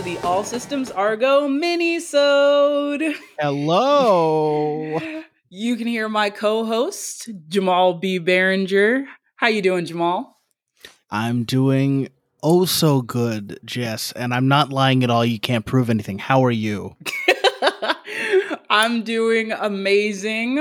to the All Systems Argo mini-sode. Hello. You can hear my co-host, Jamal B. Behringer. How you doing, Jamal? I'm doing oh so good, Jess, and I'm not lying at all. You can't prove anything. How are you? I'm doing amazing.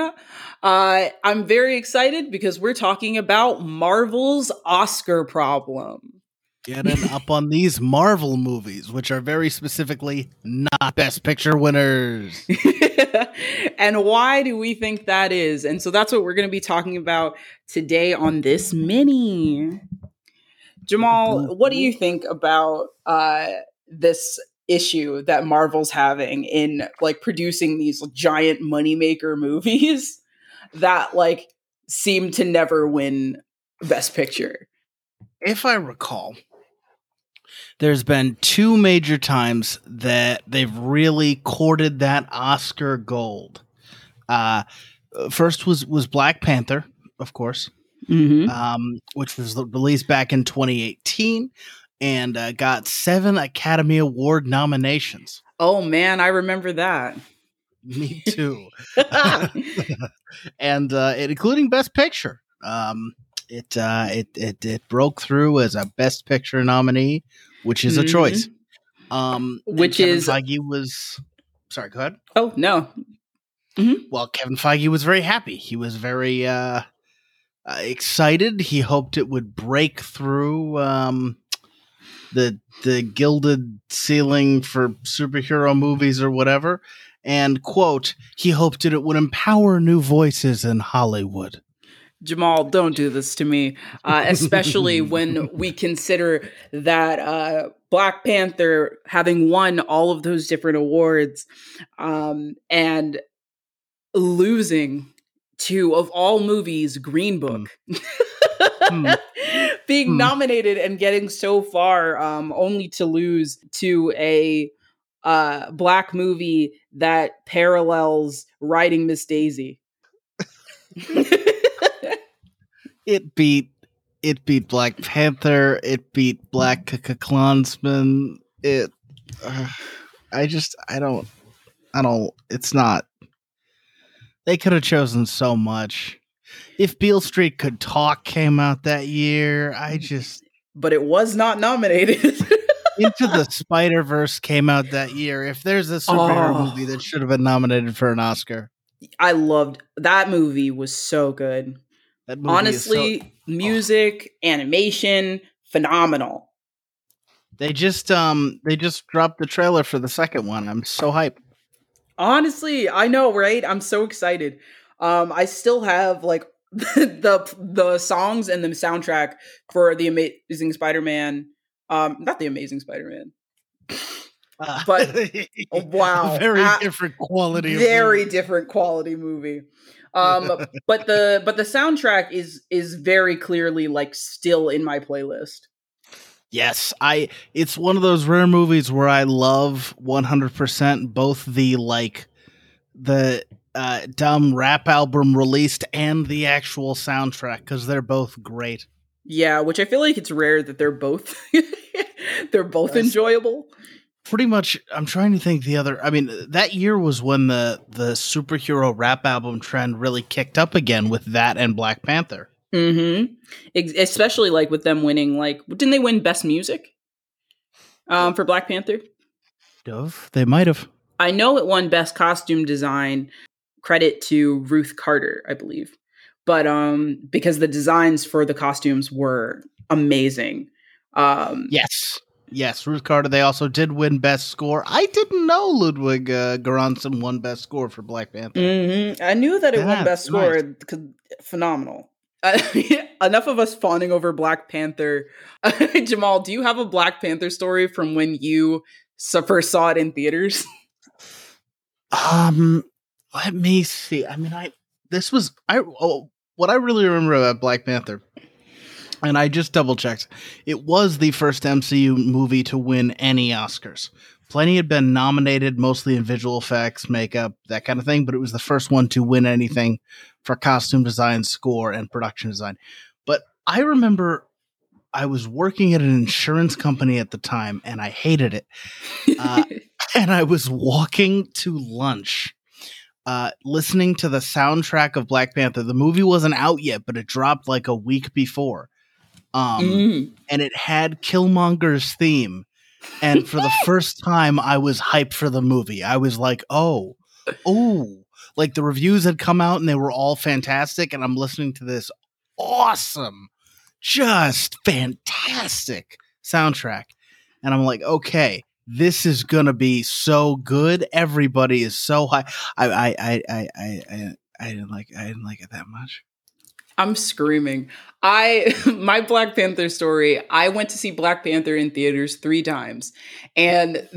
Uh, I'm very excited because we're talking about Marvel's Oscar problem. Getting up on these Marvel movies, which are very specifically not Best Picture winners. and why do we think that is? And so that's what we're going to be talking about today on this mini. Jamal, what do you think about uh, this issue that Marvel's having in like producing these giant moneymaker movies that like seem to never win Best Picture? If I recall, there's been two major times that they've really courted that Oscar gold. Uh, first was was Black Panther, of course, Mm-hmm. um, which was released back in 2018 and uh, got seven Academy Award nominations. Oh man, I remember that. Me too, and uh, including Best Picture. Um, it, uh, it it it broke through as a Best Picture nominee, which is a Mhm. choice. Um, Which Kevin is- Feige was sorry. Go ahead. oh no. Well, Kevin Feige was very happy. He was very uh, uh, excited. He hoped it would break through um, the the gilded ceiling for superhero movies or whatever. And quote, he hoped that it would empower new voices in Hollywood. Jamal, don't do this to me, uh, especially when we consider that uh, Black Panther having won all of those different awards um, and losing to, of all movies, Green Book. Hmm. Being Hmm. nominated and getting so far, um, only to lose to a uh, black movie that parallels Driving Miss Daisy. It beat it beat Black Panther. It beat Black Klansman. It. Uh, I just I don't I don't. It's not. They could have chosen so much. If Beale Street Could Talk came out that year, I just but it was not nominated. Into the Spider Verse came out that year. If there's a superhero Oh. movie that should have been nominated for an Oscar, I loved that movie was so good. Is so- Honestly, music, animation, phenomenal. they just um they just dropped the trailer for the second one. I'm so hyped. Honestly, I know, right? I'm so excited. Um I still have like the the songs and the soundtrack for the Amazing Spider-Man. Um not the Amazing Spider-Man. But- Oh, wow. very different quality. of very movie. different quality movie um but the but the soundtrack is is very clearly like still in my playlist Yes, I. It's one of those rare movies where I love 100% both the like the uh, dumb rap album released and the actual soundtrack because they're both great. yeah which i feel like it's rare that they're both they're both Yes. enjoyable Pretty much, I'm trying to think the other. I mean, that year was when the the superhero rap album trend really kicked up again with that and Black Panther. mm-hmm especially like with them winning like didn't they win best music um for black panther Dove, they might have. i know it won best costume design credit to ruth carter i believe but um because the designs for the costumes were amazing um Yes. Yes, Ruth Carter. They also did win Best Score. I didn't know Ludwig uh, Göransson won Best Score for Black Panther. hmm I knew that it won That's best score. nice. 'cause- phenomenal. Enough of us fawning over Black Panther. Jamal, do you have a Black Panther story from when you first saw it in theaters? Um, let me see. I mean, I this was I oh, what I really remember about Black Panther, and I just double checked. It was the first MCU movie to win any Oscars. Plenty had been nominated, mostly in visual effects, makeup, that kind of thing, but it was the first one to win anything for costume design, score, and production design. But I remember I was working at an insurance company at the time, and I hated it. Uh, and I was walking to lunch, uh, listening to the soundtrack of Black Panther. The movie wasn't out yet, but it dropped like a week before. Um, mm. and it had Killmonger's theme. And for the first time, I was hyped for the movie. I was like, oh, oh, like the reviews had come out and they were all fantastic. And I'm listening to this awesome, just fantastic soundtrack. And I'm like, okay, this is gonna be so good. Everybody is so high. I I I I I, I didn't like I didn't like it that much. I'm screaming. I my Black Panther story. I went to see Black Panther in theaters three times, and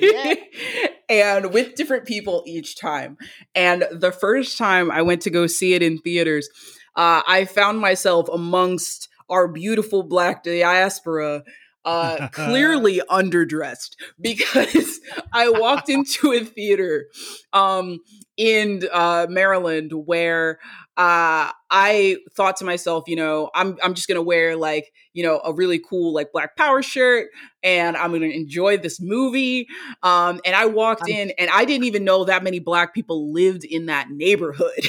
yeah. and with different people each time. And the first time I went to go see it in theaters, uh, I found myself amongst our beautiful Black diaspora uh, clearly underdressed because I walked into a theater um, in uh, Maryland where uh, I thought to myself, you know, I'm I'm just gonna wear like you know a really cool like Black Power shirt, and I'm gonna enjoy this movie. Um, and I walked in, and I didn't even know that many Black people lived in that neighborhood.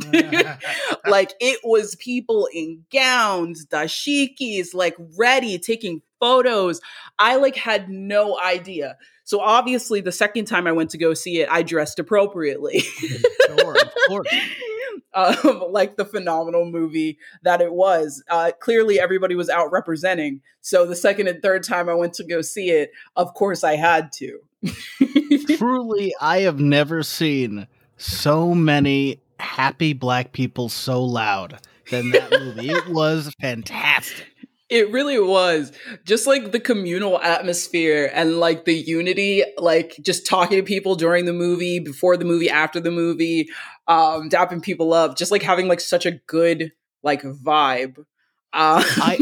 like it was people in gowns, dashikis, like ready, taking photos. I like had no idea. So obviously, the second time I went to go see it, I dressed appropriately. sure, of course. Um, like the phenomenal movie that it was. Uh, clearly, everybody was out representing. So the second and third time I went to go see it, of course, I had to. Truly, I have never seen so many happy black people so loud than that movie. it was fantastic. It really was just like the communal atmosphere and like the unity, like just talking to people during the movie, before the movie, after the movie, um, dapping people up, just like having like such a good like vibe. Uh- I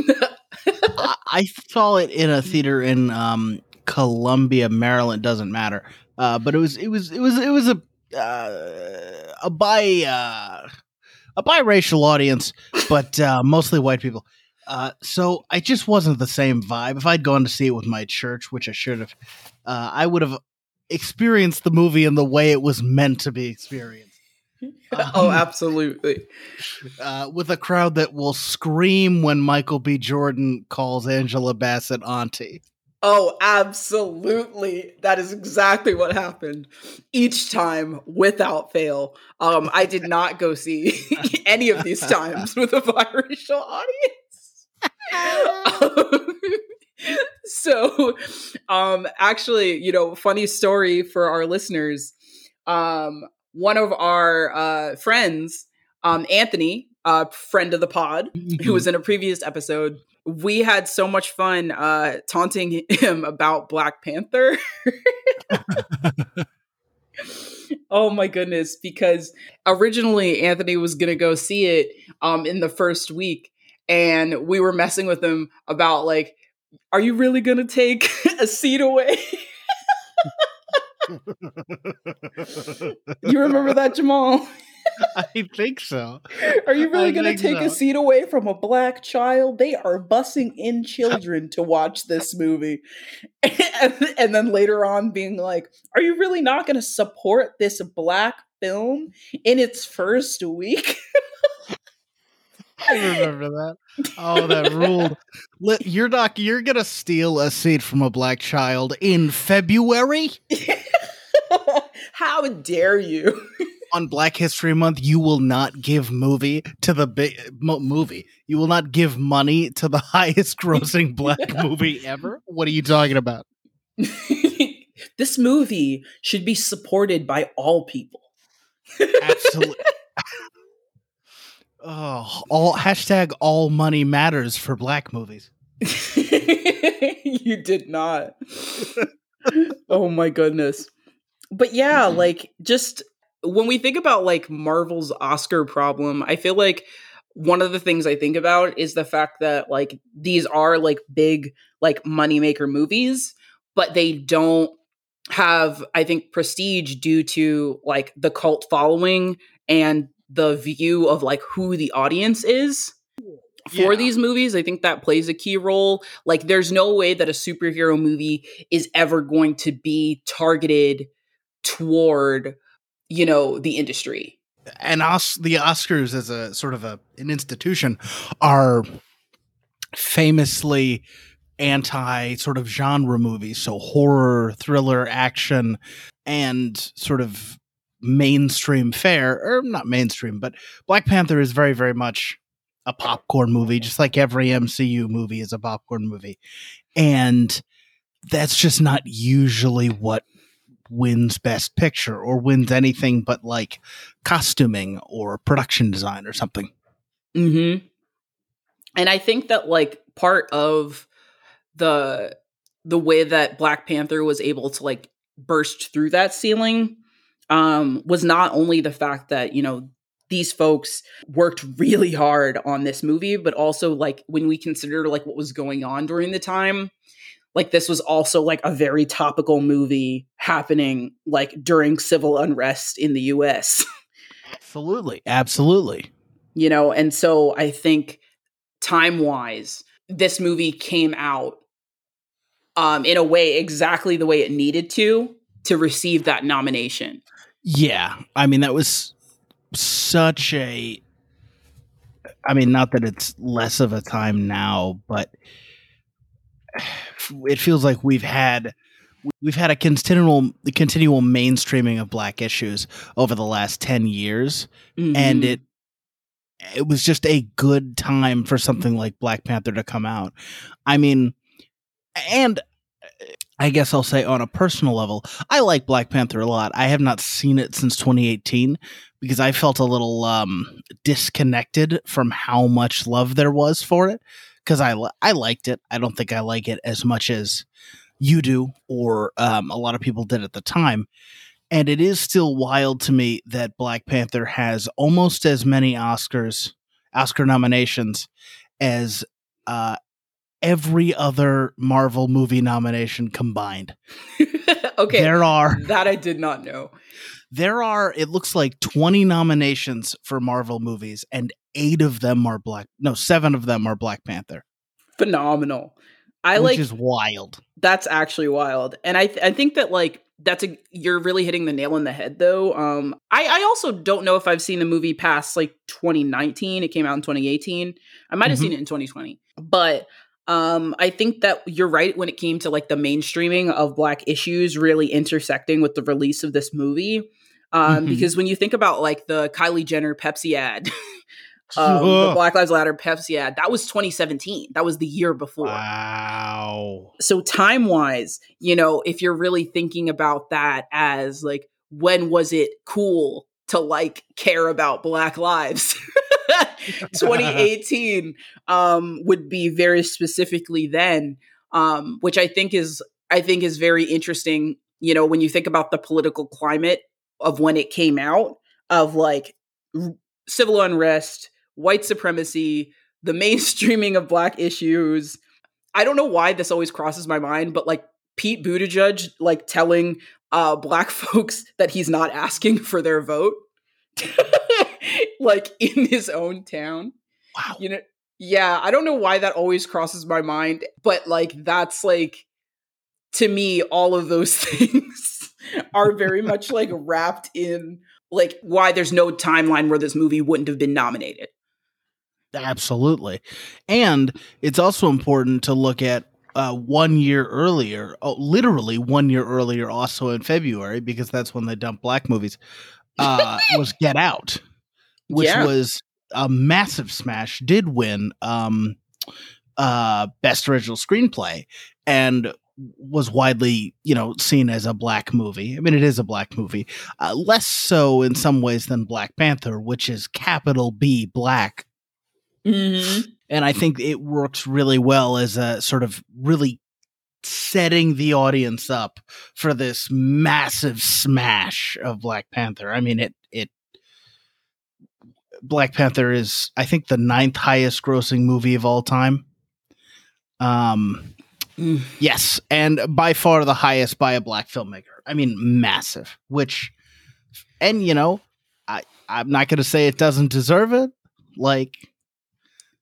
I saw it in a theater in um, Columbia, Maryland. Doesn't matter, uh, but it was it was it was it was a uh, a bi uh, a biracial audience, but uh, mostly white people. Uh, so I just wasn't the same vibe. If I'd gone to see it with my church, which I should have, uh, I would have experienced the movie in the way it was meant to be experienced. oh, um, absolutely. Uh, with a crowd that will scream when Michael B. Jordan calls Angela Bassett auntie. Oh, absolutely. That is exactly what happened each time without fail. Um, I did not go see any of these times with a biracial audience. Um, so, um, actually, you know, funny story for our listeners. Um, one of our uh, friends, um, Anthony, uh, friend of the pod, mm-hmm. who was in a previous episode, we had so much fun uh, taunting him about Black Panther. oh my goodness! Because originally Anthony was gonna go see it um, in the first week, and we were messing with him about like, "Are you really gonna take a seat away?" you remember that, Jamal? I think so. Are you really going to take so. a seat away from a black child? They are bussing in children to watch this movie. And, and then later on, being like, Are you really not going to support this black film in its first week? I remember that. Oh, that ruled. You're not. You're gonna steal a seat from a black child in February. How dare you? on Black History Month, you will not give movie to the big mo- movie. You will not give money to the highest grossing black movie ever. What are you talking about? this movie should be supported by all people. Absolutely. Oh, all hashtag all money matters for black movies. you did not. oh my goodness. But yeah, mm-hmm. like just when we think about like Marvel's Oscar problem, I feel like one of the things I think about is the fact that like these are like big like moneymaker movies, but they don't have I think prestige due to like the cult following and the view of like who the audience is. for Yeah. these movies. I think that plays a key role. Like, there's no way that a superhero movie is ever going to be targeted toward, you know, the industry. and Os- the Oscars as a sort of a an institution are famously anti sort of genre movies, so horror, thriller, action, and sort of mainstream fare, or not mainstream, but Black Panther is very, very much a popcorn movie, just like every MCU movie is a popcorn movie. And that's just not usually what wins best picture or wins anything but like costuming or production design or something. Mm-hmm. And I think that like part of the the way that Black Panther was able to like burst through that ceiling um was not only the fact that, you know, these folks worked really hard on this movie, but also like when we consider like what was going on during the time, like this was also like a very topical movie happening like during civil unrest in the US. Absolutely. Absolutely. you know and so i think time wise this movie came out um in a way exactly the way it needed to to receive that nomination Yeah. I mean, that was such a. I mean, not that it's less of a time now, but it feels like we've had we've had a continual continual mainstreaming of black issues over the last 10 years and Mhm. it it was just a good time for something like Black Panther to come out. I mean, and I guess I'll say on a personal level, I like Black Panther a lot. I have not seen it since 2018 because I felt a little um, disconnected from how much love there was for it. Because I I liked it. I don't think I like it as much as you do or um, a lot of people did at the time. And it is still wild to me that Black Panther has almost as many Oscars, Oscar nominations as uh, every other Marvel movie nomination combined. okay There are that i did not know there are it looks like 20 nominations for Marvel movies and 8 of them are Black no, 7 of them are Black Panther. phenomenal i which like is wild. that's actually wild and i th- i think that like that's a you're really hitting the nail on the head though um i i also don't know if i've seen the movie past like 2019 it came out in 2018 i might have Mhm. seen it in 2020 but um i think that you're right when it came to like the mainstreaming of black issues really intersecting with the release of this movie. Um Mhm. because when you think about like the kylie jenner pepsi ad um, the black lives matter pepsi ad that was 2017 that was the year before. Wow. so time wise you know if you're really thinking about that as like when was it cool to like care about black lives 2018 um would be very specifically then um which i think is i think is very interesting you know when you think about the political climate of when it came out of like r- civil unrest white supremacy the mainstreaming of black issues. I don't know why this always crosses my mind, but like Pete Buttigieg, like telling uh black folks that he's not asking for their vote, like in his own town. Wow. You know, yeah, I don't know why that always crosses my mind, but like that's like to me, all of those things are very much like wrapped in like why there's no timeline where this movie wouldn't have been nominated. Absolutely. And it's also important to look at uh, one year earlier, oh, literally one year earlier, also in February, because that's when they dumped black movies, uh, was Get Out, which Yeah. was a massive smash, did win um, uh, Best Original Screenplay, and was widely, you know, seen as a black movie. I mean, it is a black movie, uh, less so in some ways than Black Panther, which is capital B black Mm-hmm. and I think it works really well as a sort of really setting the audience up for this massive smash of Black Panther. I mean, it it Black Panther is I think the ninth highest grossing movie of all time. Um, Mm. yes, and by far the highest by a black filmmaker. I mean, massive. Which, and you know, I I'm not going to say it doesn't deserve it. Like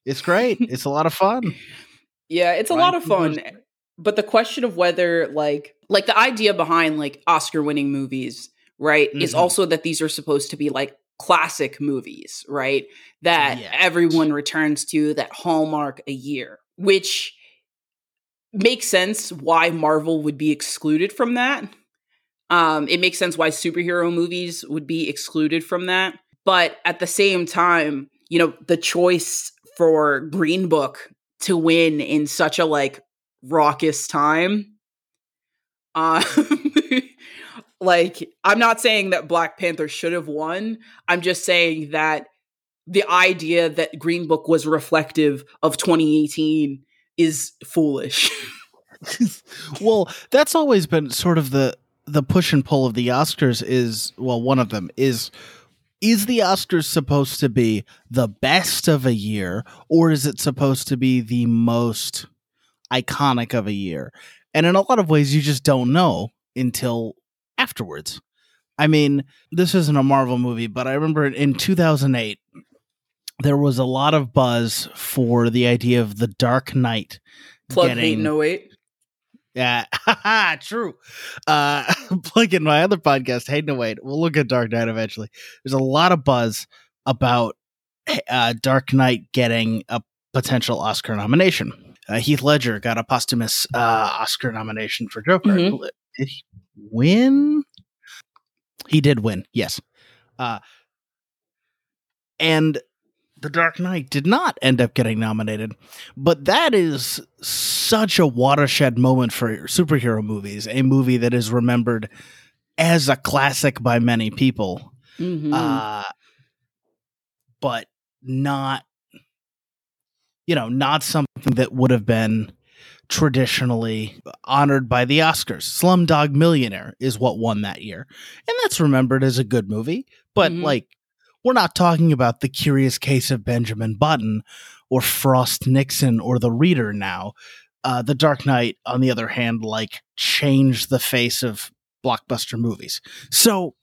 It's great. it's a lot of fun. Yeah, it's a lot of fun. But the question of whether like like the idea behind like Oscar winning movies, right, mm-hmm. is also that these are supposed to be like classic movies, right? That everyone returns to that hallmark a year, which makes sense why Marvel would be excluded from that. Um, it makes sense why superhero movies would be excluded from that. But at the same time, you know, the choice for Green Book to win in such a like raucous time. Uh, like, I'm not saying that Black Panther should have won. I'm just saying that the idea that Green Book was reflective of 2018 is foolish. well, that's always been sort of the the push and pull of the Oscars is well, one of them is is the Oscars supposed to be the best of a year or is it supposed to be the most iconic of a year? And in a lot of ways you just don't know until afterwards. I mean, this isn't a Marvel movie, but I remember in 2008 there was a lot of buzz for the idea of the Dark Knight Plug getting, 808. Yeah, true. Uh, plug in my other podcast, Hey No Wait. We'll look at Dark Knight eventually. There's a lot of buzz about uh, Dark Knight getting a potential Oscar nomination. Uh, Heath Ledger got a posthumous uh, Oscar nomination for Joker. Mm-hmm. Did he win? He did win, yes. Uh, and the Dark Knight did not end up getting nominated, but that is such a watershed moment for superhero movies, a movie that is remembered as a classic by many people. Mm-hmm. Uh, but not you know, not something that would have been traditionally honored by the Oscars. Slumdog Millionaire is what won that year. And that's remembered as a good movie, but mm-hmm. like we're not talking about the curious case of Benjamin Button or Frost Nixon or the reader now. Uh, the Dark Knight, on the other hand, like changed the face of blockbuster movies. So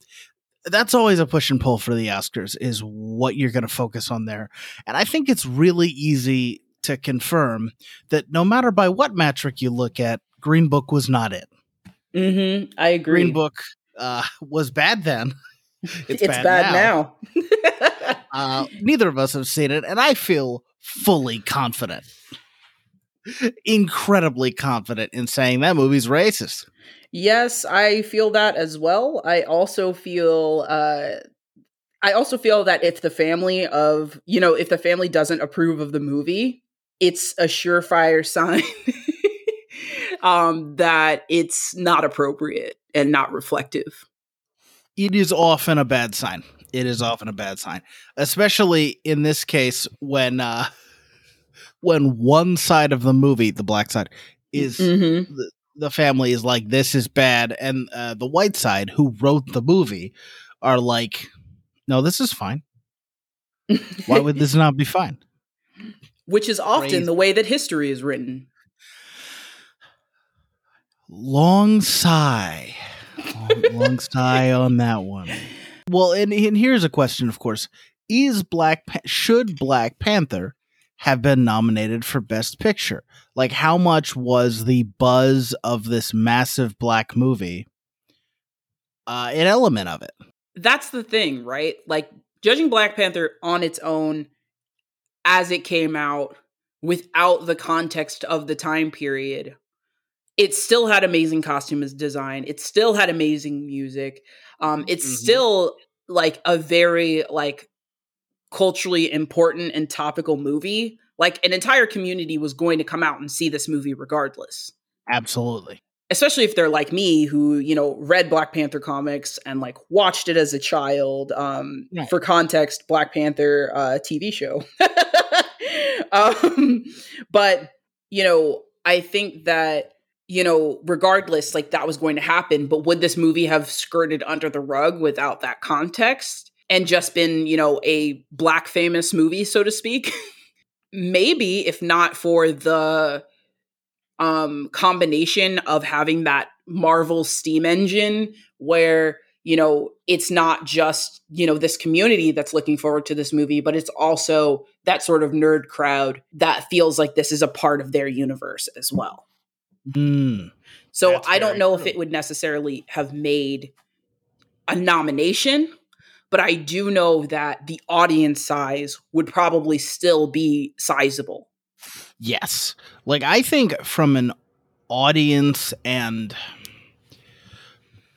that's always a push and pull for the Oscars is what you're going to focus on there. And I think it's really easy to confirm that no matter by what metric you look at, Green Book was not it. Mm-hmm. I agree. Green Book uh, was bad then. It's, it's bad, bad, now. now. uh, neither of us have seen it, and I feel fully confident, incredibly confident in saying that movie's racist. Yes, I feel that as well. I also feel uh I also feel that if the family of, you know, if the family doesn't approve of the movie, it's a surefire sign um that it's not appropriate and not reflective it is often a bad sign. It is often a bad sign, especially in this case when uh, when one side of the movie, the black side, is mm-hmm. the, the, family is like this is bad, and uh, the white side, who wrote the movie, are like, no, this is fine. Why would this not be fine? Which is often Crazy. the way that history is written. Long sigh long, long sigh on that one. Well, and, and here's a question, of course: Is Black pa- should Black Panther have been nominated for Best Picture? Like, how much was the buzz of this massive black movie uh, an element of it? That's the thing, right? Like, judging Black Panther on its own as it came out without the context of the time period it still had amazing costume design. It still had amazing music. Um, it's mm-hmm. still like a very like culturally important and topical movie. Like an entire community was going to come out and see this movie regardless. Absolutely. Especially if they're like me, who you know read Black Panther comics and like watched it as a child. Um, right. For context, Black Panther uh, TV show. um, but you know, I think that you know, regardless, like that was going to happen. But would this movie have skirted under the rug without that context and just been, you know, a black famous movie, so to speak? Maybe, if not for the um combination of having that Marvel steam engine where you know, it's not just, you know, this community that's looking forward to this movie, but it's also that sort of nerd crowd that feels like this is a part of their universe as well. Mm, So I don't know if it would necessarily have made a nomination, but I do know that the audience size would probably still be sizable. Yes. Like I think from an audience and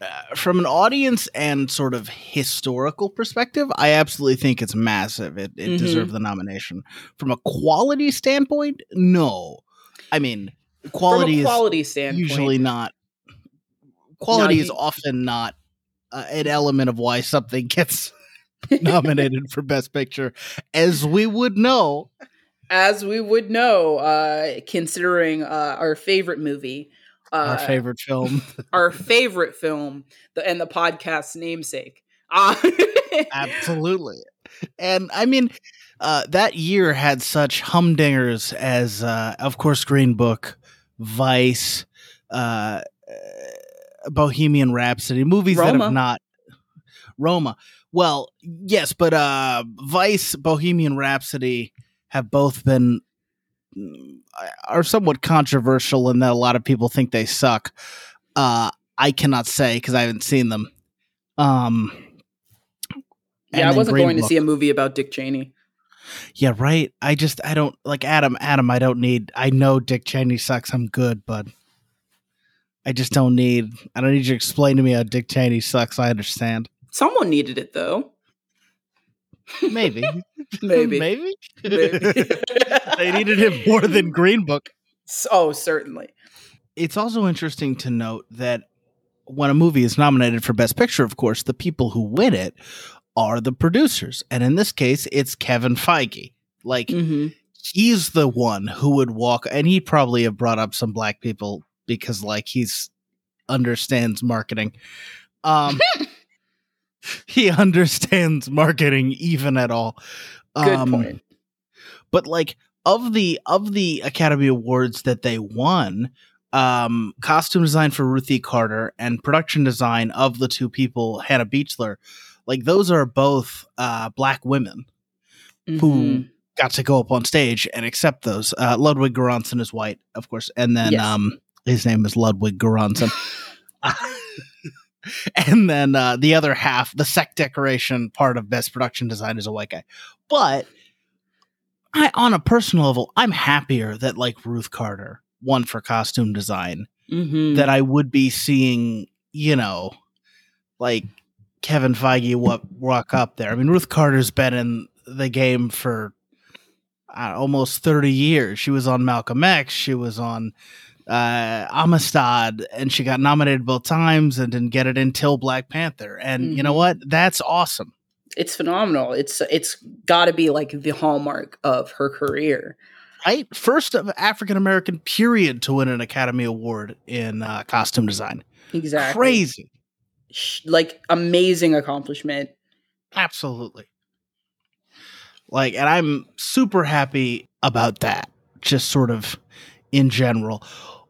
uh, from an audience and sort of historical perspective, I absolutely think it's massive. It, it Mhm. deserved the nomination. From a quality standpoint, no. I mean, quality, a is quality standpoint, usually not. Quality No, is often not uh, an element of why something gets nominated for Best Picture, as we would know. As we would know, uh, considering uh, our favorite movie, uh, Our favorite film. our favorite film, the, and the podcast's namesake. Uh, Absolutely. And I mean, uh, that year had such humdingers as, uh, of course, Green Book, Vice, uh, uh, Bohemian Rhapsody, movies that have not. Roma. Well, yes, but uh, Vice, Bohemian Rhapsody have both been are somewhat controversial in that a lot of people think they suck. Uh, I cannot say because I haven't seen them. Um, yeah, I wasn't Green going to see a movie about Dick Cheney. Yeah, right. I just I don't like Adam. Adam, I don't need. I know Dick Cheney sucks. I'm good, but I just don't need. I don't need you to explain to me how Dick Cheney sucks. I understand. Someone needed it though. Maybe, Maybe. maybe. Maybe. they needed him more than Green Book. Oh, certainly. It's also interesting to note that when a movie is nominated for Best Picture, of course, the people who win it are the producers, and in this case, it's Kevin Feige. Like hmm he's the one who would walk and he'd probably have brought up some black people because like he's understands marketing um he understands marketing even at all Good um, point. but like of the of the academy awards that they won um costume design for ruthie carter and production design of the two people hannah Beachler, like those are both uh black women who Mhm. got to go up on stage and accept those. Uh, Ludwig Göransson is white, of course, and then Yes. um, his name is Ludwig Göransson. and then uh, the other half, the sec decoration part of best production design, is a white guy. But I, on a personal level, I'm happier that like Ruth Carter won for costume design Mhm. that I would be seeing, you know, like Kevin Feige what walk up there. I mean, Ruth Carter's been in the game for uh, almost 30 years. She was on Malcolm X, she was on uh, Amistad, and she got nominated both times and didn't get it until Black Panther. And you know Mhm. what? That's awesome. it's phenomenal. It's it's got to be like the hallmark of her career. Right? First of African American period to win an Academy Award in uh, costume design. Exactly. Crazy. Like amazing accomplishment. Absolutely. Like, and I'm super happy about that, just sort of in general.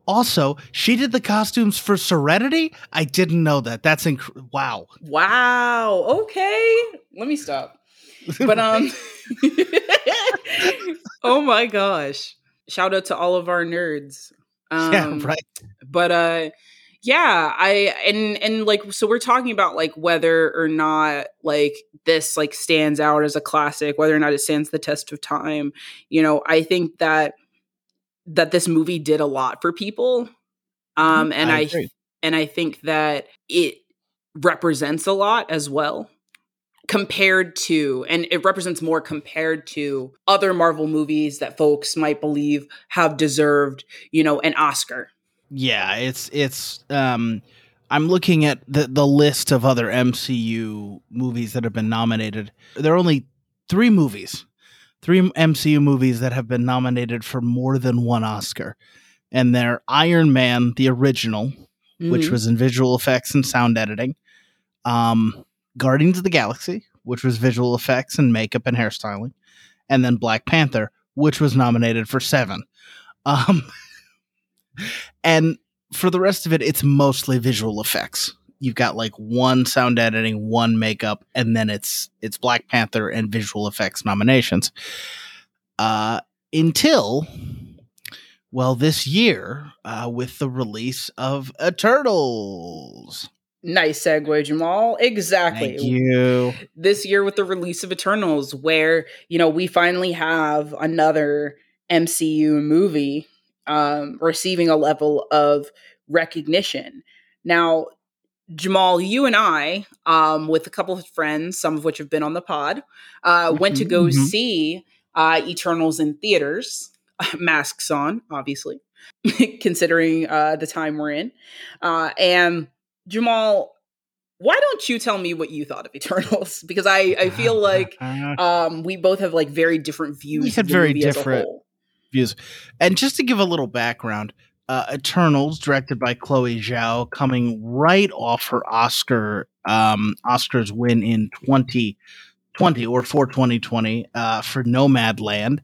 Also, she did the costumes for Serenity. I didn't know that. That's inc- wow. Wow. Okay. Let me stop. But um Oh my gosh. Shout out to all of our nerds. Um yeah, right. but uh yeah i and and like so we're talking about like whether or not like this like stands out as a classic whether or not it stands the test of time you know i think that that this movie did a lot for people um and i, agree. and i think that it represents a lot as well compared to and it represents more compared to other marvel movies that folks might believe have deserved you know an oscar Yeah, it's it's. Um, I'm looking at the the list of other MCU movies that have been nominated. There are only three movies, three MCU movies that have been nominated for more than one Oscar, and they're Iron Man, the original, which Mhm. was in visual effects and sound editing. Um, Guardians of the Galaxy, which was visual effects and makeup and hairstyling, and then Black Panther, which was nominated for seven. Um, and for the rest of it, it's mostly visual effects. You've got like one sound editing, one makeup, and then it's it's Black Panther and visual effects nominations. Uh, until well, this year uh, with the release of Eternals. Nice segue, Jamal. Exactly. Thank you. This year with the release of Eternals, where, you know, we finally have another MCU movie um, receiving a level of recognition. Now, Jamal, you and I, um, with a couple of friends, some of which have been on the pod, uh, mm-hmm, went to go mm-hmm. see uh, Eternals in theaters, masks on, obviously, considering uh, the time we're in. Uh, and Jamal, why don't you tell me what you thought of Eternals? Because I, I feel like um, we both have like very different views. We had very different views. And just to give a little background, uh, Eternals, directed by Chloe Zhao, coming right off her Oscar um, Oscars win in 2020 or for 2020 uh, for Nomadland.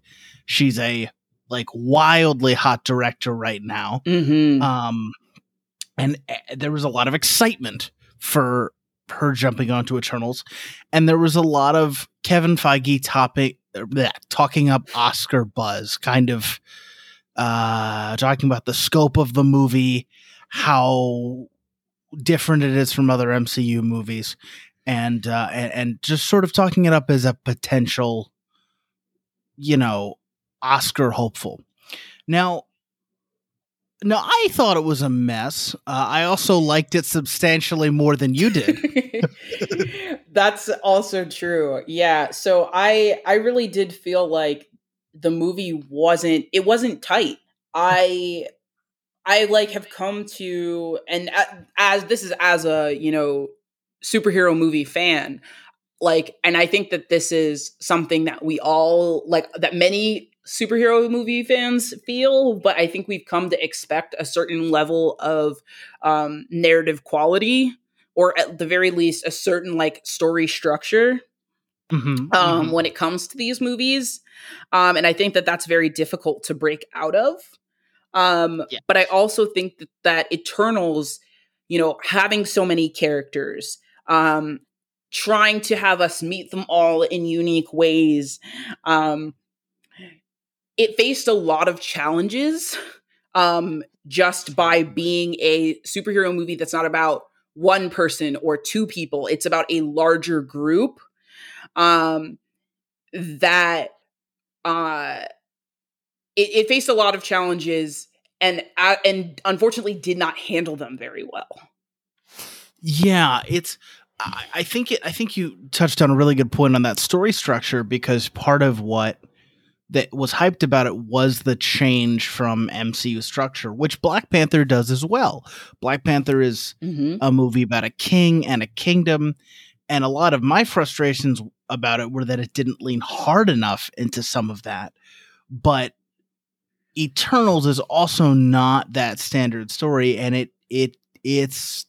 She's a like wildly hot director right now. Mm-hmm. Um, and uh, there was a lot of excitement for her jumping onto Eternals, and there was a lot of Kevin Feige topic bleh, talking up Oscar buzz, kind of uh, talking about the scope of the movie, how different it is from other MCU movies, and uh, and, and just sort of talking it up as a potential, you know, Oscar hopeful. Now, no, I thought it was a mess. Uh, I also liked it substantially more than you did. That's also true. Yeah. So I I really did feel like the movie wasn't it wasn't tight. I I like have come to and as this is as a, you know, superhero movie fan, like and I think that this is something that we all like that many superhero movie fans feel, but I think we've come to expect a certain level of um, narrative quality, or at the very least, a certain like story structure. Mm-hmm, um, mm-hmm. When it comes to these movies, um, and I think that that's very difficult to break out of. Um, yes. But I also think that, that Eternals, you know, having so many characters, um, trying to have us meet them all in unique ways, um, it faced a lot of challenges um, just by being a superhero movie that's not about one person or two people. It's about a larger group um, that uh, it, it, faced a lot of challenges and uh, and unfortunately did not handle them very well. Yeah, it's. I think it. I think you touched on a really good point on that story structure because part of what that was hyped about it was the change from MCU structure, which Black Panther does as well. Black Panther is mm-hmm. a movie about a king and a kingdom. And a lot of my frustrations about it were that it didn't lean hard enough into some of that. But Eternals is also not that standard story, and it it it's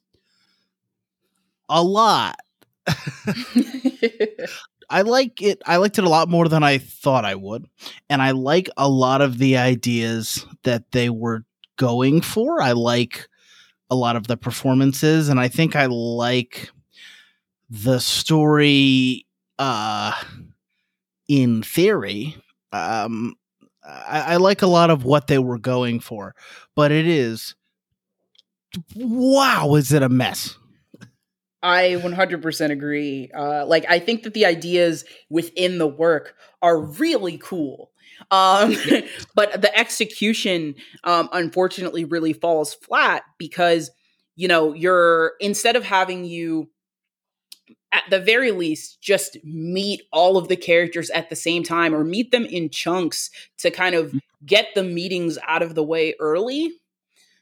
a lot. I like it. I liked it a lot more than I thought I would, and I like a lot of the ideas that they were going for. I like a lot of the performances, and I think I like the story. Uh, in theory, um, I, I like a lot of what they were going for, but it is wow, is it a mess? I 100% agree. Uh, like, I think that the ideas within the work are really cool. Um, but the execution, um, unfortunately, really falls flat because, you know, you're instead of having you at the very least just meet all of the characters at the same time or meet them in chunks to kind of mm. get the meetings out of the way early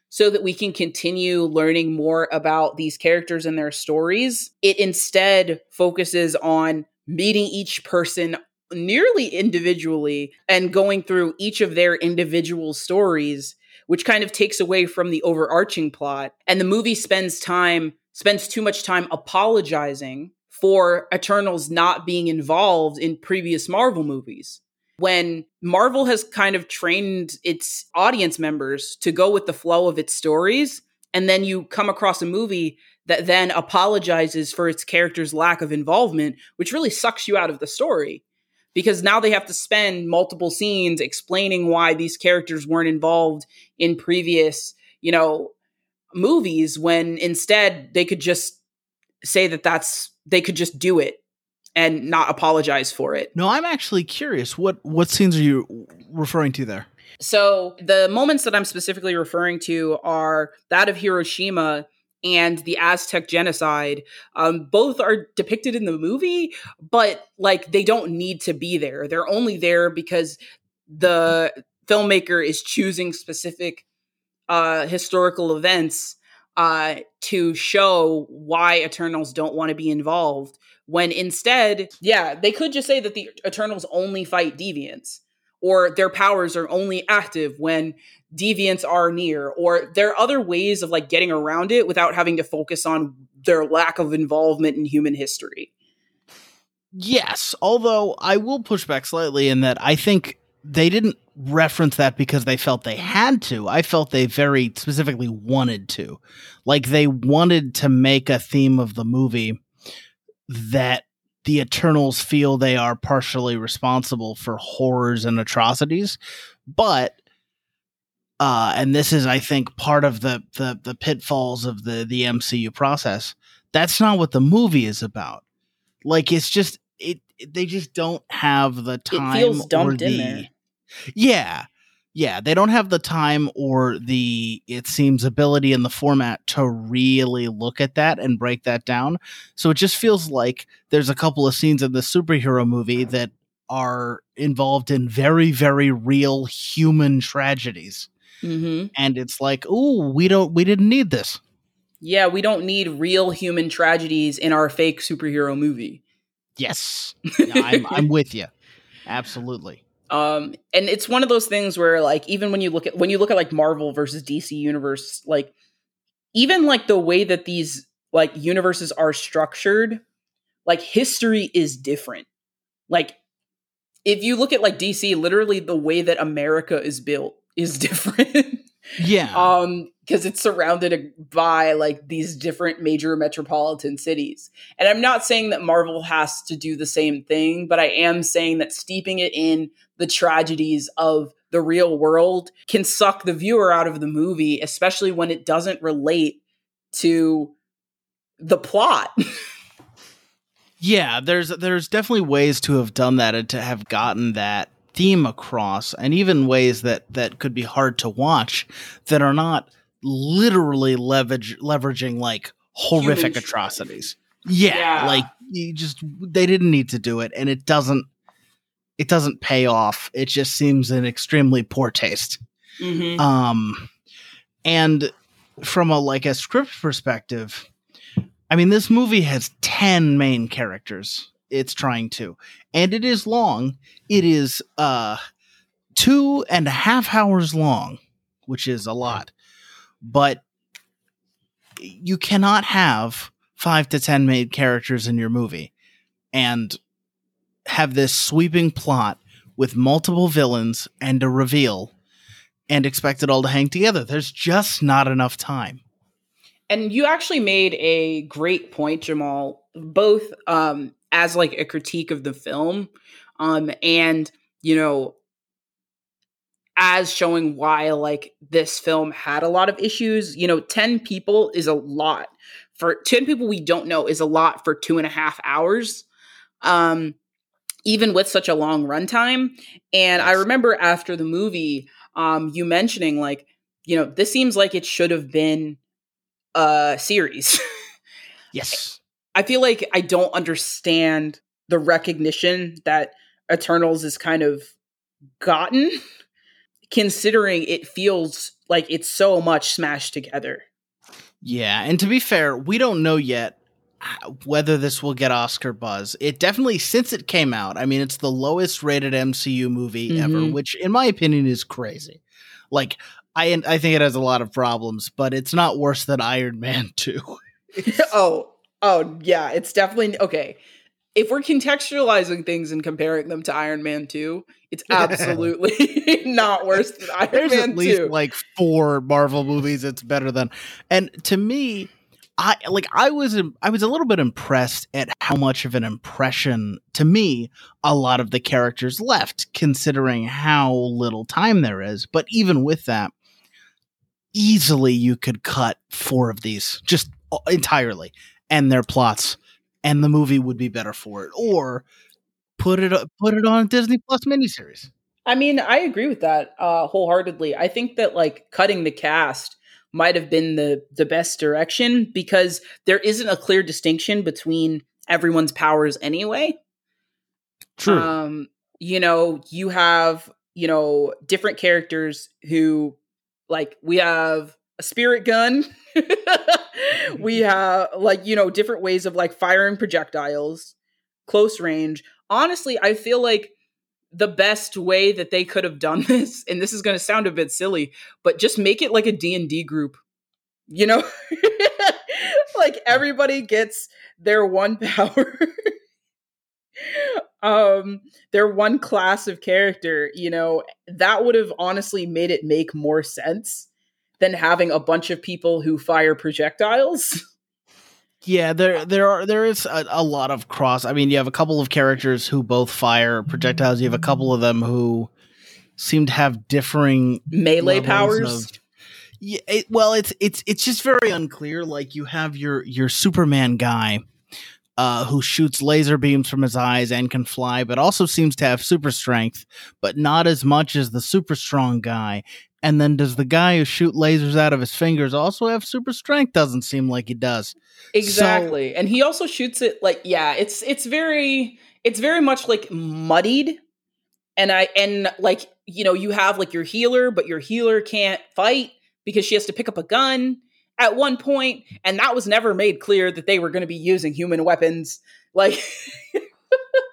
so that we can continue learning more about these characters and their stories. It instead focuses on meeting each person nearly individually and going through each of their individual stories, which kind of takes away from the overarching plot. And the movie spends time, spends too much time apologizing for Eternals not being involved in previous Marvel movies. When Marvel has kind of trained its audience members to go with the flow of its stories, and then you come across a movie that then apologizes for its character's lack of involvement, which really sucks you out of the story. Because now they have to spend multiple scenes explaining why these characters weren't involved in previous, you know, movies when instead they could just say that that's they could just do it and not apologize for it. No, I'm actually curious. What what scenes are you referring to there? So the moments that I'm specifically referring to are that of Hiroshima and the Aztec genocide. Um, both are depicted in the movie, but like they don't need to be there. They're only there because the filmmaker is choosing specific uh, historical events uh, to show why Eternals don't want to be involved. When instead, yeah, they could just say that the Eternals only fight deviants or their powers are only active when deviants are near or there are other ways of like getting around it without having to focus on their lack of involvement in human history. Yes, although I will push back slightly in that I think they didn't reference that because they felt they had to. I felt they very specifically wanted to. Like they wanted to make a theme of the movie that the Eternals feel they are partially responsible for horrors and atrocities, but uh, and this is, I think, part of the, the the pitfalls of the the MCU process. That's not what the movie is about. Like it's just it. They just don't have the time. It feels dumped the, in there. Yeah, yeah, they don't have the time or the it seems ability in the format to really look at that and break that down. So it just feels like there's a couple of scenes in the superhero movie that are involved in very very real human tragedies. Mm-hmm. And it's like, "Oh, we don't we didn't need this." Yeah, we don't need real human tragedies in our fake superhero movie. Yes. Yeah, I'm I'm with you. Absolutely. Um, and it's one of those things where like even when you look at when you look at like Marvel versus DC universe, like even like the way that these like universes are structured, like history is different. Like if you look at like DC, literally the way that America is built is different. Yeah. um because it's surrounded by like these different major metropolitan cities. And I'm not saying that Marvel has to do the same thing, but I am saying that steeping it in the tragedies of the real world can suck the viewer out of the movie, especially when it doesn't relate to the plot. yeah, there's there's definitely ways to have done that and to have gotten that theme across and even ways that that could be hard to watch that are not literally leverage leveraging like horrific atrocities. Yeah, yeah, like you just they didn't need to do it and it doesn't it doesn't pay off. It just seems an extremely poor taste. Mm-hmm. Um and from a like a script perspective, I mean this movie has 10 main characters it's trying to. And it is long. It is uh two and a half hours long, which is a lot. But you cannot have five to ten main characters in your movie and have this sweeping plot with multiple villains and a reveal and expect it all to hang together. There's just not enough time. And you actually made a great point, Jamal, both um, as like a critique of the film um and you know as showing why like this film had a lot of issues you know 10 people is a lot for 10 people we don't know is a lot for two and a half hours um even with such a long runtime and i remember after the movie um you mentioning like you know this seems like it should have been a series. Yes I feel like I don't understand the recognition that Eternals is kind of gotten, considering it feels like it's so much smashed together. Yeah, and to be fair, we don't know yet uh, whether this will get Oscar buzz. It definitely, since it came out, I mean, it's the lowest rated MCU movie mm-hmm. ever, which, in my opinion, is crazy. Like, I I think it has a lot of problems, but it's not worse than Iron Man two. oh, Oh, yeah, it's definitely okay. If we're contextualizing things and comparing them to Iron Man 2, it's absolutely not worse than Iron There's Man at least 2. like four Marvel movies it's better than. And to me, I like I was I was a little bit impressed at how much of an impression to me a lot of the characters left considering how little time there is but even with that easily you could cut four of these just uh, entirely and their plots and the movie would be better for it or put it put it on Disney Plus miniseries. I mean, I agree with that uh wholeheartedly. I think that like cutting the cast might have been the the best direction because there isn't a clear distinction between everyone's powers anyway. True. Um, you know, you have, you know, different characters who like we have a spirit gun. we have like, you know, different ways of like firing projectiles, close range. Honestly, I feel like the best way that they could have done this and this is going to sound a bit silly but just make it like a d&d group. You know? Like everybody gets their one power. Um their one class of character you know? That would have honestly made it make more sense than having a bunch of people who fire projectiles Yeah, there there are there is a, a, lot of cross. I mean, you have a couple of characters who both fire projectiles. You have a couple of them who seem to have differing melee powers. Of, yeah, it, well, it's it's it's just very unclear. Like you have your your Superman guy, uh, who shoots laser beams from his eyes and can fly, but also seems to have super strength, but not as much as the super strong guy. And then does the guy who shoot lasers out of his fingers also have super strength? Doesn't seem like he does. Exactly. So, and he also shoots it like yeah, it's it's very it's very much like muddied. And I and like, you know, you have like your healer, but your healer can't fight because she has to pick up a gun at one point, and that was never made clear that they were going to be using human weapons. Like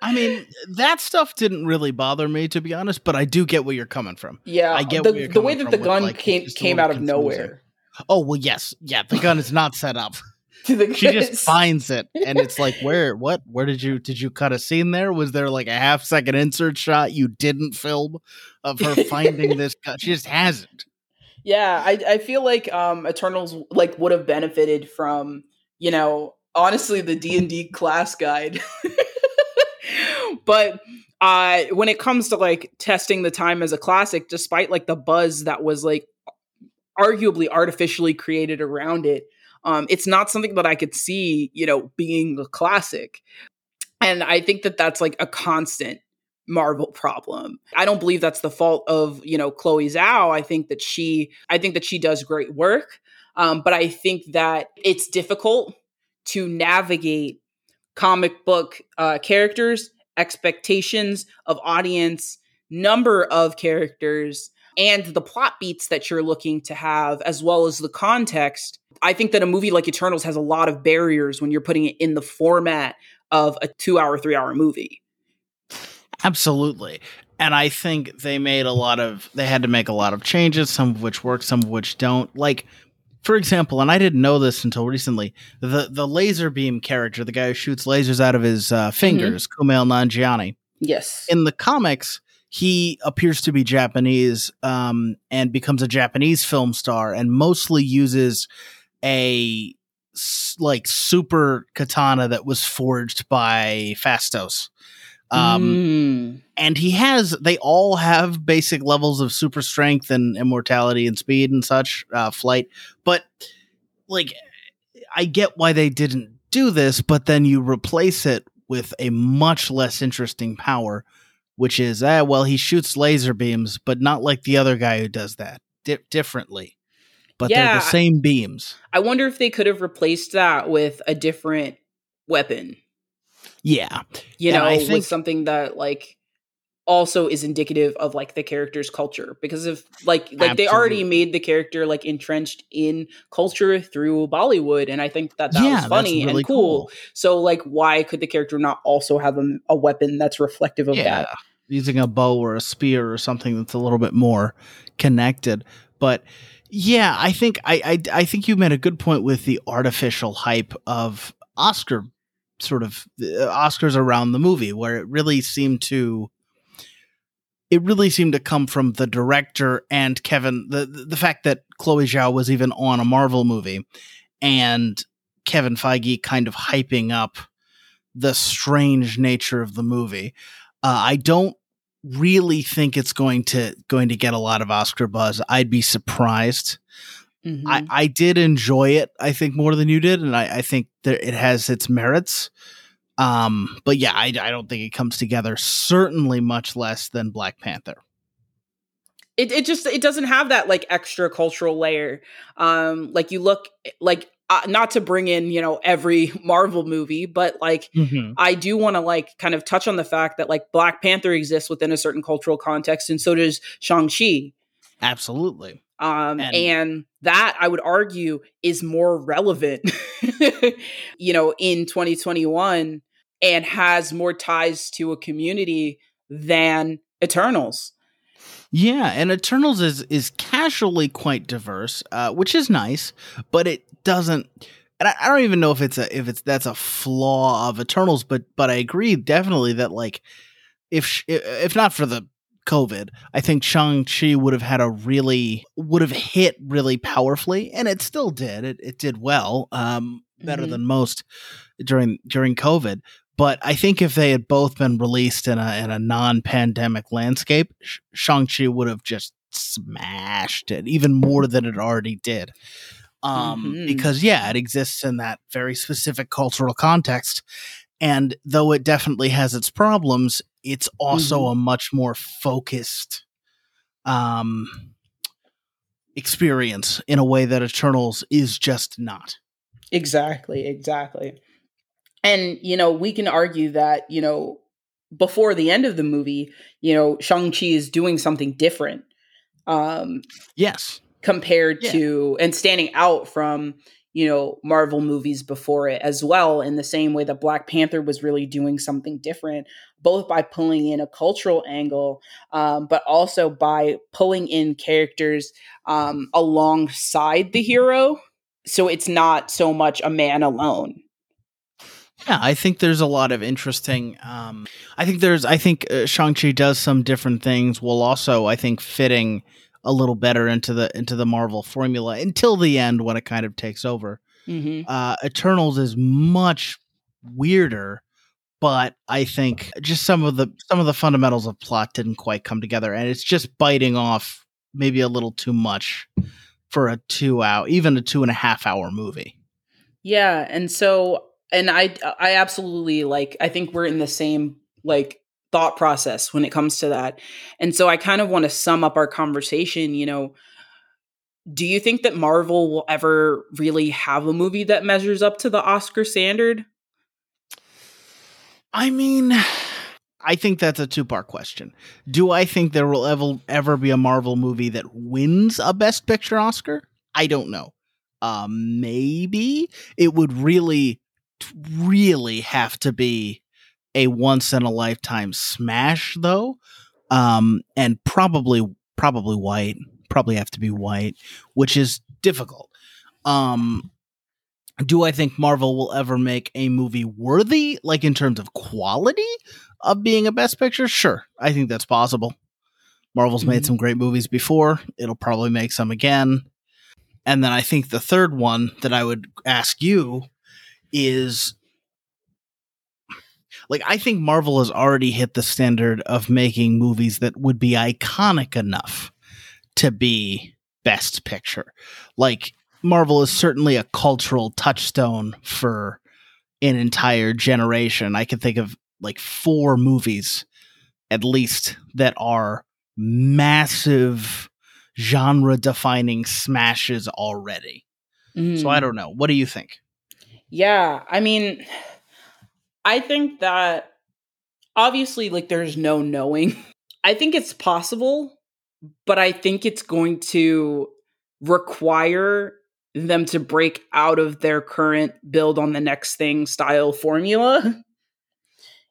I mean, that stuff didn't really bother me to be honest, but I do get where you're coming from. Yeah, I get the, the way that the gun like, came came out of confusing. nowhere. Oh well, yes, yeah. The gun is not set up. she just finds it, and it's like, where, what, where did you did you cut a scene there? Was there like a half second insert shot you didn't film of her finding this gun? She just hasn't. Yeah, I I feel like um Eternals like would have benefited from you know honestly the D and D class guide. but uh when it comes to like testing the time as a classic despite like the buzz that was like arguably artificially created around it um it's not something that i could see you know being a classic. And i think that that's like a constant marvel problem. I don't believe that's the fault of you know chloe zhao. I think that she i think that she does great work um but i think that it's difficult to navigate comic book uh, characters expectations of audience, number of characters, and the plot beats that you're looking to have, as well as the context. I think that a movie like Eternals has a lot of barriers when you're putting it in the format of a two hour, three hour movie. Absolutely. And I think they made a lot of, they had to make a lot of changes, some of which work, some of which don't. Like, for example, and I didn't know this until recently, the the laser beam character, the guy who shoots lasers out of his uh, fingers, mm-hmm. Kumail Nanjiani. Yes. In the comics, he appears to be Japanese um, and becomes a Japanese film star, and mostly uses a like super katana that was forged by Phastos. Um, mm. and he has, they all have basic levels of super strength and immortality and speed and such, uh, flight. But like, I get why they didn't do this, but then you replace it with a much less interesting power, which is, ah, well, he shoots laser beams, but not like the other guy who does that di- differently. But yeah, they're the same beams. I wonder if they could have replaced that with a different weapon. Yeah. You know, I think, with something that like also is indicative of like the character's culture because if like like absolutely. they already made the character like entrenched in culture through Bollywood and I think that that yeah, was funny really and cool. cool. So like why could the character not also have a, a weapon that's reflective of yeah. that? Using a bow or a spear or something that's a little bit more connected. But yeah, I think I, I I think you made a good point with the artificial hype of Oscar sort of uh, Oscars around the movie, where it really seemed to it really seemed to come from the director and Kevin the the fact that Chloe Zhao was even on a Marvel movie and Kevin Feige kind of hyping up the strange nature of the movie. Uh, I don't really think it's going to going to get a lot of Oscar buzz. I'd be surprised. Mm-hmm. I, I did enjoy it, I think, more than you did, and I, I think that it has its merits. Um, but yeah, I, I don't think it comes together. Certainly, much less than Black Panther. It it just it doesn't have that like extra cultural layer. Um, like you look like uh, not to bring in you know every Marvel movie, but like mm-hmm. I do want to like kind of touch on the fact that like Black Panther exists within a certain cultural context, and so does Shang Chi. Absolutely. Um, and, and that I would argue is more relevant, you know, in 2021 and has more ties to a community than Eternals. Yeah, and Eternals is is casually quite diverse, uh, which is nice, but it doesn't. And I, I, don't even know if it's a if it's that's a flaw of Eternals, but but I agree definitely that like if if not for the COVID, I think Shang Chi would have had a really would have hit really powerfully, and it still did. It it did well, um, better mm-hmm. than most during during COVID. But I think if they had both been released in a in a non pandemic landscape, Shang Chi would have just smashed it even more than it already did. Um, mm-hmm. Because yeah, it exists in that very specific cultural context, and though it definitely has its problems, it's also mm-hmm. a much more focused um experience in a way that Eternals is just not. Exactly, exactly. And, you know, we can argue that, you know, before the end of the movie, you know, Shang-Chi is doing something different. Um, yes. Compared yeah. to, and standing out from, you know, Marvel movies before it as well, in the same way that Black Panther was really doing something different, both by pulling in a cultural angle, um, but also by pulling in characters um, alongside the hero. So it's not so much a man alone yeah, I think there's a lot of interesting. Um, I think there's. I think uh, Shang Chi does some different things, while also I think fitting a little better into the into the Marvel formula until the end when it kind of takes over. Mm-hmm. Uh, Eternals is much weirder, but I think just some of the some of the fundamentals of plot didn't quite come together, and it's just biting off maybe a little too much for a two hour, even a two and a half hour movie. Yeah, and so and I I absolutely like I think we're in the same like thought process when it comes to that. And so I kind of want to sum up our conversation, you know, do you think that Marvel will ever really have a movie that measures up to the Oscar standard? I mean, I think that's a two-part question. Do I think there will ever ever be a Marvel movie that wins a best picture Oscar? I don't know. Um maybe it would really really have to be a once in a lifetime smash though um and probably probably white probably have to be white which is difficult. Um do i think marvel will ever make a movie worthy like in terms of quality of being a best picture? Sure i think that's possible. Marvel's mm-hmm. made some great movies before. It'll probably make some again. And then i think the third one that i would ask you is like I think Marvel has already hit the standard of making movies that would be iconic enough to be best picture. Like Marvel is certainly a cultural touchstone for an entire generation. I can think of like four movies at least that are massive genre defining smashes already. Mm. So I mm. don't know. What do you think? Yeah, I mean, I think that obviously, like, there's no knowing. I think it's possible, but I think it's going to require them to break out of their current build on the next thing style formula.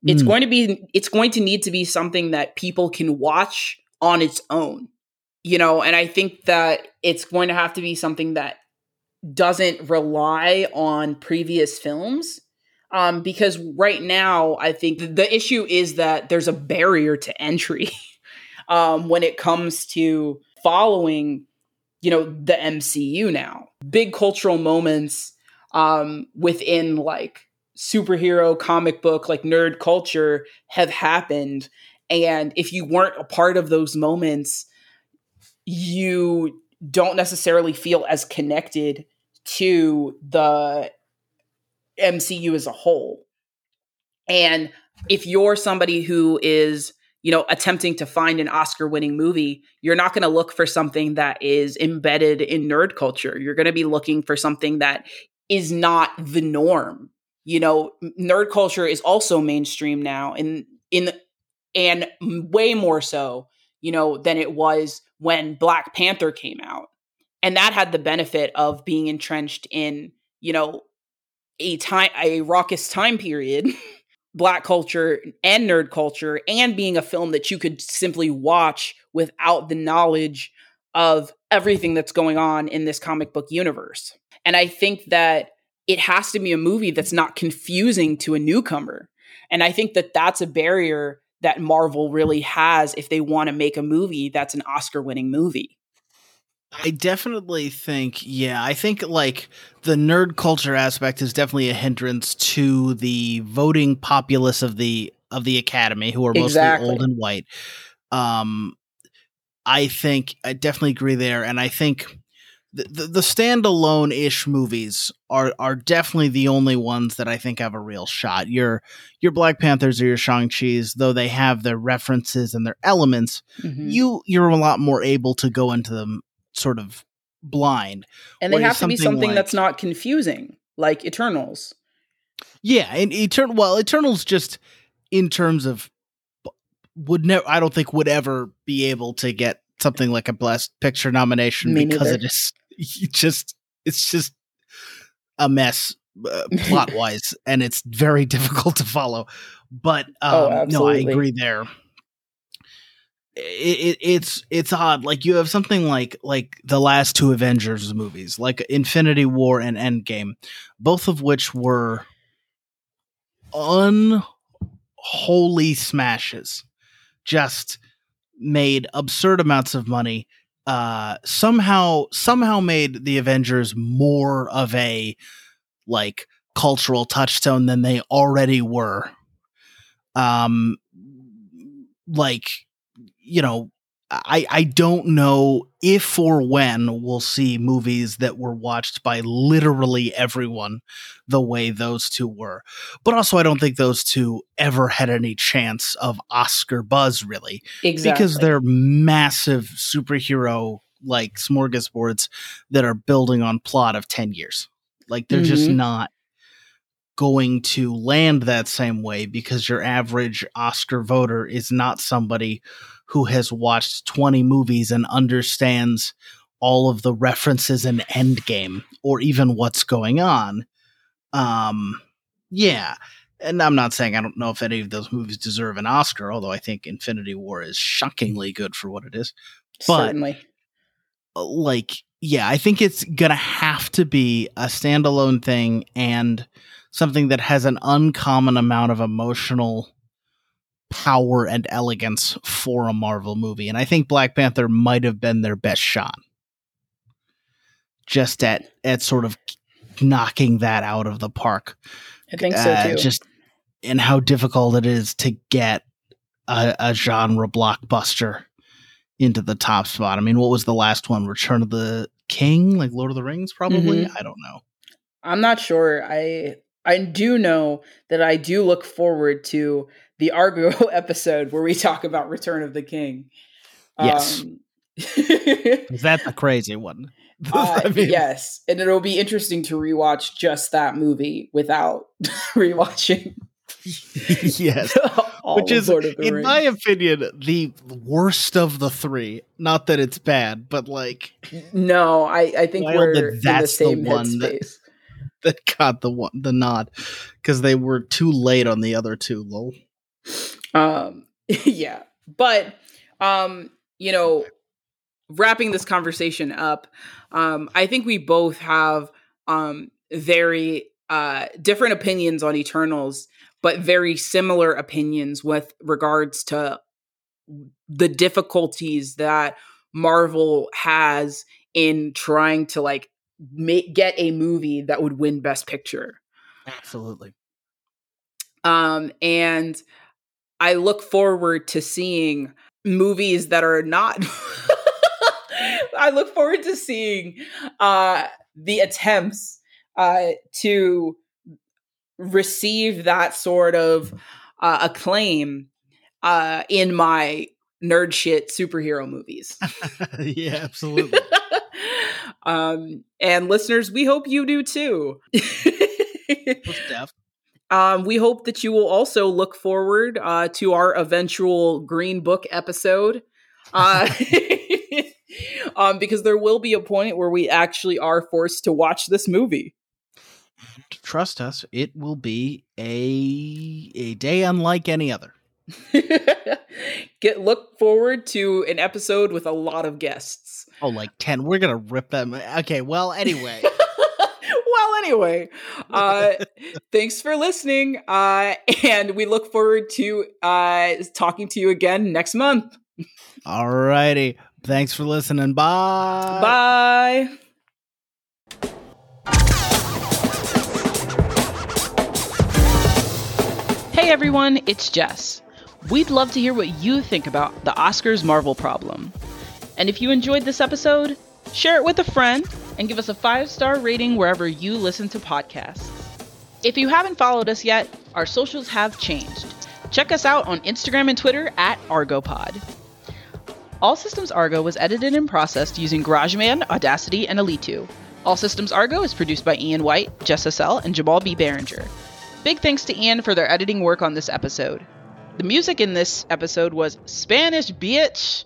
Mm. It's hmm. going to be it's going to need to be something that people can watch on its own. You know, and I think that it's going to have to be something that doesn't rely on previous films um, because right now I think the issue is that there's a barrier to entry um, when it comes to following, you know, the MCU now. Big cultural moments um, within like superhero comic book like nerd culture have happened and if you weren't a part of those moments you don't necessarily feel as connected to the MCU as a whole. And if you're somebody who is, you know, attempting to find an Oscar winning movie, you're not going to look for something that is embedded in nerd culture. You're going to be looking for something that is not the norm. You know, nerd culture is also mainstream now and in and way more so, you know, than it was when Black Panther came out. And that had the benefit of being entrenched in, you know, a time a raucous time period, black culture and nerd culture, and being a film that you could simply watch without the knowledge of everything that's going on in this comic book universe. And I think that it has to be a movie that's not confusing to a newcomer. And I think that that's a barrier that Marvel really has if they want to make a movie that's an Oscar winning movie. I definitely think, yeah, I think like the nerd culture aspect is definitely a hindrance to the voting populace of the of the academy, who are mostly exactly. old and white. Um, I think I definitely agree there, and I think the, the, the standalone ish movies are are definitely the only ones that I think have a real shot. Your your Black Panthers or your Shang Chi's, though they have their references and their elements, mm-hmm. you you're a lot more able to go into them sort of blind. And they have to be something like, that's not confusing, like Eternals. Yeah, and Eternal well, Eternals just in terms of would never I don't think would ever be able to get something like a Best Picture nomination Me because neither. it is just it's just a mess uh, plot wise, and it's very difficult to follow. But oh, um, oh, no, I agree there. It, it, it's it's odd. Like you have something like like the last two Avengers movies, like Infinity War and Endgame, both of which were unholy smashes. Just made absurd amounts of money. Uh, somehow somehow made the Avengers more of a like cultural touchstone than they already were. Um, like you know, I I don't know if or when we'll see movies that were watched by literally everyone the way those two were. But also I don't think those two ever had any chance of Oscar buzz really. Exactly. Because they're massive superhero like smorgasbords that are building on plot of 10 years. Like they're mm-hmm. just not going to land that same way because your average Oscar voter is not somebody who has watched 20 movies and understands all of the references in Endgame or even what's going on. Um, yeah. And I'm not saying I don't know if any of those movies deserve an Oscar, although I think Infinity War is shockingly good for what it is. But, Certainly. Uh, like, yeah, I think it's going to have to be a standalone thing and something that has an uncommon amount of emotional power and elegance for a Marvel movie. And I think Black Panther might have been their best shot. Just at at sort of knocking that out of the park. I think so uh, too. just and how difficult it is to get a, a genre blockbuster into the top spot. I mean, what was the last one? Return of the King, like Lord of the Rings, probably. Mm-hmm. I don't know. I'm not sure. I I do know that I do look forward to the Argo episode where we talk about Return of the King. Yes. Um, That's a crazy one. uh, I mean, yes, and it'll be interesting to rewatch just that movie without rewatching. yes, which is, in Rings. my opinion, the worst of the three. Not that it's bad, but like, no, I I think we're in the same the one that, that got the one the nod because they were too late on the other two. Lol. Um, yeah, but um, you know, wrapping this conversation up, um, I think we both have um very uh different opinions on Eternals, but very similar opinions with regards to the difficulties that Marvel has in trying to like make, get a movie that would win Best Picture. Absolutely. Um, and I look forward to seeing movies that are not. I look forward to seeing uh, the attempts uh, to receive that sort of uh, acclaim uh, in my nerd shit superhero movies. yeah, absolutely. um, and listeners, we hope you do too. um, we hope that you will also look forward uh, to our eventual Green Book episode. Uh, um, because there will be a point where we actually are forced to watch this movie. Trust us, it will be a a day unlike any other. Get look forward to an episode with a lot of guests. Oh, like ten. We're gonna rip them. Okay. Well, anyway. well, anyway, uh, thanks for listening, uh, and we look forward to uh, talking to you again next month. All righty. Thanks for listening. Bye. Bye. Hey everyone, it's Jess. We'd love to hear what you think about the Oscars Marvel problem. And if you enjoyed this episode, share it with a friend and give us a five star rating wherever you listen to podcasts. If you haven't followed us yet, our socials have changed. Check us out on Instagram and Twitter at ArgoPod. All Systems Argo was edited and processed using GarageBand, Audacity, and Alitu. All Systems Argo is produced by Ian White, Jess Hassell, and Jamal B. Behringer. Big thanks to Ian for their editing work on this episode. The music in this episode was Spanish Bitch